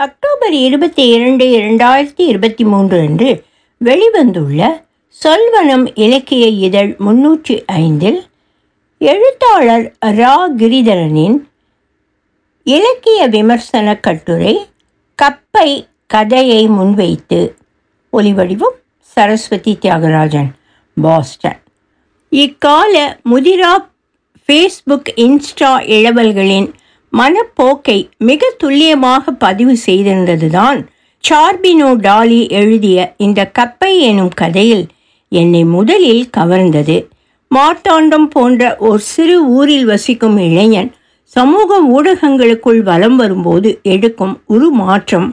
October இருபத்தி இரண்டு இரண்டாயிரத்தி இருபத்தி மூன்று அன்று வெளிவந்துள்ள சொல்வனம் இலக்கிய இதழ் முன்னூற்றி ஐந்தில் எழுத்தாளர் ரா. கிரிதரனின் இலக்கிய விமர்சன கட்டுரை கப்பை கதையை முன்வைத்து. ஒலிவடிவம் சரஸ்வதி தியாகராஜன் பாஸ்டன். இக்கால முதிரா ஃபேஸ்புக் இன்ஸ்டா இளவல்களின் மனப்போக்கை மிக துல்லியமாக பதிவு செய்திருந்ததுதான். சார்பினோ டாலி எழுதிய இந்த கப்பை எனும் கதையில் என்னை முதலில் கவர்ந்தது. மார்த்தாண்டம் போன்ற ஒரு சிறு ஊரில் வசிக்கும் இளைஞன் சமூக ஊடகங்களுக்குள் வலம் வரும்போது எடுக்கும் உருமாற்றம்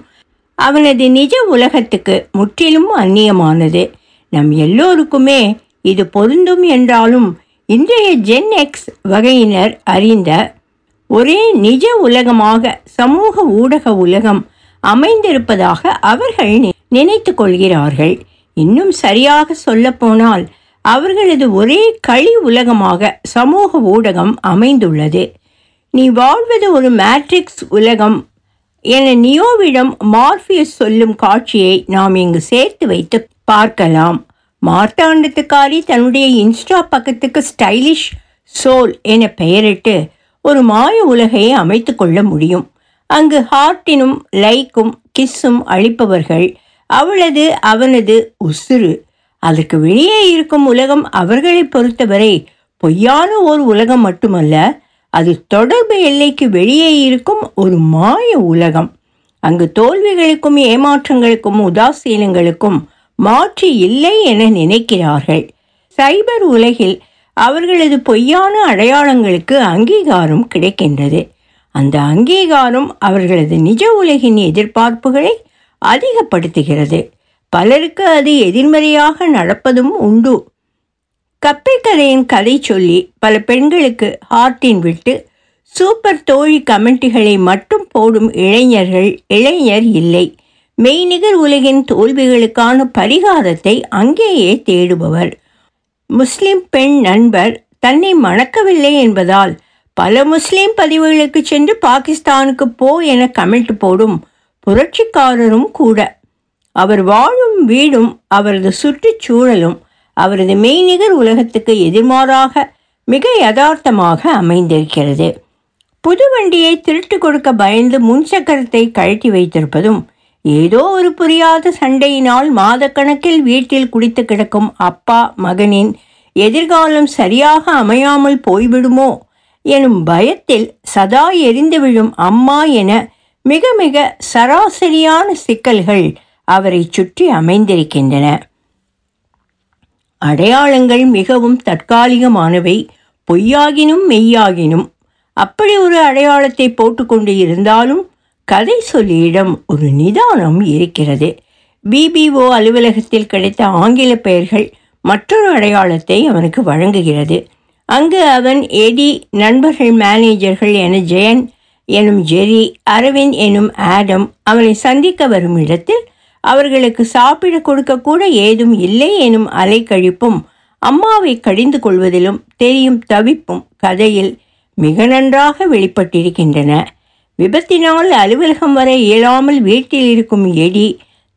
அவனது நிஜ உலகத்துக்கு முற்றிலும் அந்நியமானது. நம் எல்லோருக்குமே இது பொருந்தும் என்றாலும் இன்றைய ஜென் எக்ஸ் வகையினர் அறிந்த ஒரே நிஜ உலகமாக சமூக ஊடக உலகம் அமைந்திருப்பதாக அவர்கள் நினைத்து கொள்கிறார்கள். இன்னும் சரியாக சொல்லப்போனால் அவர்களது ஒரே களி உலகமாக சமூக ஊடகம் அமைந்துள்ளது. நீ வாழ்வது ஒரு மேட்ரிக்ஸ் உலகம் என நியோவிடம் மார்பியஸ் சொல்லும் காட்சியை நாம் இங்கு சேர்த்து வைத்து பார்க்கலாம். மார்த்தாண்டத்துக்காரி தன்னுடைய இன்ஸ்டா பக்கத்துக்கு ஸ்டைலிஷ் சோல் என பெயரிட்டு ஒரு மாய உலகையை அமைத்து கொள்ள முடியும். அங்கு ஹார்ட்டினும் லைக்கும் கிஸ்ஸும் அளிப்பவர்கள் அவளது அவனது உசுறு. அதற்கு வெளியே இருக்கும் உலகம் அவர்களை பொறுத்தவரை பொய்யான ஒரு உலகம் மட்டுமல்ல அது தொடர்பு எல்லைக்கு வெளியே இருக்கும் ஒரு மாய உலகம். அங்கு தோல்விகளுக்கும் ஏமாற்றங்களுக்கும் உதாசீனங்களுக்கும் மாற்றி இல்லை என நினைக்கிறார்கள். சைபர் உலகில் அவர்களது பொய்யான அடையாளங்களுக்கு அங்கீகாரம் கிடைக்கின்றது. அந்த அங்கீகாரம் அவர்களது நிஜ உலகின் எதிர்பார்ப்புகளை அதிகப்படுத்துகிறது. பலருக்கு அது எதிர்மறையாக நடப்பதும் உண்டு. கப்பை கதையின் கதை சொல்லி பல பெண்களுக்கு ஹார்ட்டின் விட்டு சூப்பர் தோழி கமெண்ட்டுகளை மட்டும் போடும் இளைஞர்கள் இளைஞர் இல்லை. மெய்நிகர் உலகின் தோல்விகளுக்கான பரிகாரத்தை அங்கேயே தேடுபவர். முஸ்லிம் பெண் நண்பர் தன்னை மணக்கவில்லை என்பதால் பல முஸ்லிம் பதிவுகளுக்கு சென்று பாகிஸ்தானுக்கு போ என கமெண்ட் போடும் புரட்சிக்காரரும் கூட. அவர் வாழும் வீடும் அவரது சுற்றுச்சூழலும் அவரது மெய்நிகர் உலகத்துக்கு எதிர்மாறாக மிக யதார்த்தமாக அமைந்திருக்கிறது. புது வண்டியை திருட்டு கொடுக்க பயந்து முன்சக்கரத்தை கழட்டி வைத்திருப்பதும் ஏதோ ஒரு புரியாத சண்டையினால் மாதக்கணக்கில் வீட்டில் குடித்து கிடக்கும் அப்பா மகனின் எதிர்காலம் சரியாக அமையாமல் போய்விடுமோ எனும் பயத்தில் சதா எரிந்து விழும் அம்மா என மிக மிக சராசரியான சிக்கல்கள் அவரை சுற்றி அமைந்திருக்கின்றன. அடையாளங்கள் மிகவும் தற்காலிகமானவை. பொய்யாகினும் மெய்யாகினும். அப்படி ஒரு அடையாளத்தை போட்டுக்கொண்டு இருந்தாலும் கதை சொல்லியிடம் ஒரு நிதானம் இருக்கிறது. பிபிஓ அலுவலகத்தில் கிடைத்த ஆங்கில பெயர்கள் மற்றொரு அடையாளத்தை அவனுக்கு வழங்குகிறது. அங்கு அவன் எடி நண்பர்கள் மேனேஜர்கள் என ஜெயன் எனும் ஜெரி அரவிந்த் எனும் ஆடம் அவனை சந்திக்க வரும் இடத்தில் அவர்களுக்கு சாப்பிட கொடுக்க கூட ஏதும் இல்லை எனும் அலைக்கழிப்பும் அம்மாவை கடிந்து கொள்வதிலும் தெரியும் தவிப்பும் கதையில் மிக நன்றாக வெளிப்பட்டிருக்கின்றன. விபத்தினால் அலுவலகம் வர இயலாமல் வீட்டில் இருக்கும் எடி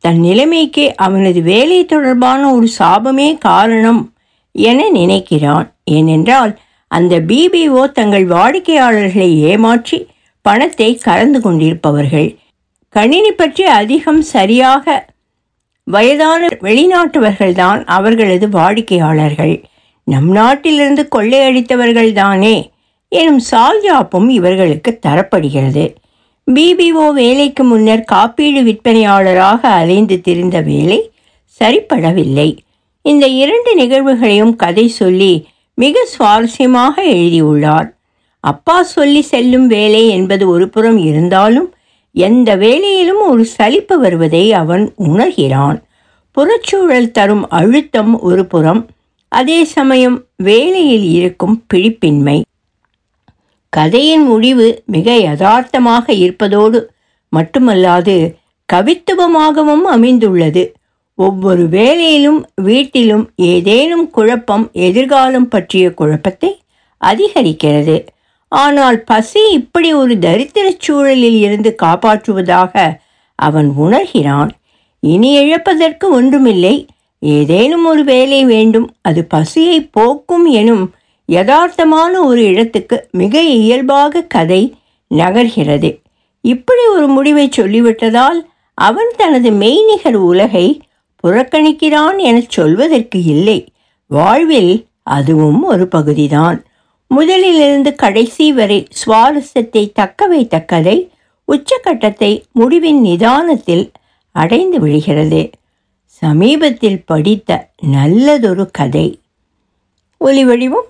தன் நிலைமைக்கு அவனது வேலை தொடர்பான ஒரு சாபமே காரணம் என நினைக்கிறான். ஏனென்றால் அந்த பிபிஓ தங்கள் வாடிக்கையாளர்களை ஏமாற்றி பணத்தை கறந்து கொண்டிருப்பவர்கள். கணினி பற்றி அதிகம் சரியாக வயதான வெளிநாட்டவர்கள்தான் அவர்களது வாடிக்கையாளர்கள். நம் நாட்டிலிருந்து கொள்ளையடித்தவர்கள் தானே எனும் சால்யாப்பும் இவர்களுக்கு தரப்படுகிறது. பிபிஓ வேலைக்கு முன்னர் காப்பீடு விற்பனையாளராக அலைந்து திரிந்த வேலை சரிப்படவில்லை. இந்த இரண்டு நிகழ்வுகளையும் கதை சொல்லி மிக சுவாரஸ்யமாக எழுதியுள்ளார். அப்பா சொல்லி செல்லும் வேலை என்பது ஒரு புறம் இருந்தாலும் எந்த வேலையிலும் ஒரு சலிப்பு வருவதை அவன் உணர்கிறான். புறச்சூழல் தரும் அழுத்தம் ஒரு புறம் அதே சமயம் வேலையில் இருக்கும் பிடிப்பின்மை. கதையின் முடிவு மிக யதார்த்தமாக இருப்பதோடு மட்டுமல்லாது கவித்துவமாகவும் அமைந்துள்ளது. ஒவ்வொரு வேலையிலும் வீட்டிலும் ஏதேனும் குழப்பம் எதிர்காலம் பற்றிய குழப்பத்தை அதிகரிக்கிறது. ஆனால் பசி இப்படி ஒரு தரித்திரச் சூழலில் இருந்து காப்பாற்றுவதாக அவன் உணர்கிறான். இனி இழப்பதற்கு ஒன்றுமில்லை. ஏதேனும் ஒரு வேலை வேண்டும். அது பசியை போக்கும் எனும் யதார்த்தமான ஒரு இடத்துக்கு மிக இயல்பாக கதை நகர்கிறது. இப்படி ஒரு முடிவை சொல்லிவிட்டதால் அவன் தனது மெய்நிகர் உலகை புறக்கணிக்கிறான் எனச் சொல்வதற்கு இல்லை. வாழ்வில் அதுவும் ஒரு பகுதிதான். முதலிலிருந்து கடைசி வரை சுவாரஸ்யத்தை தக்க வைத்த கதை உச்சக்கட்டத்தை முடிவின் நிதானத்தில் அடைந்து விழுகிறது சமீபத்தில் படித்த நல்லதொரு கதை. ஒலிவடிவம்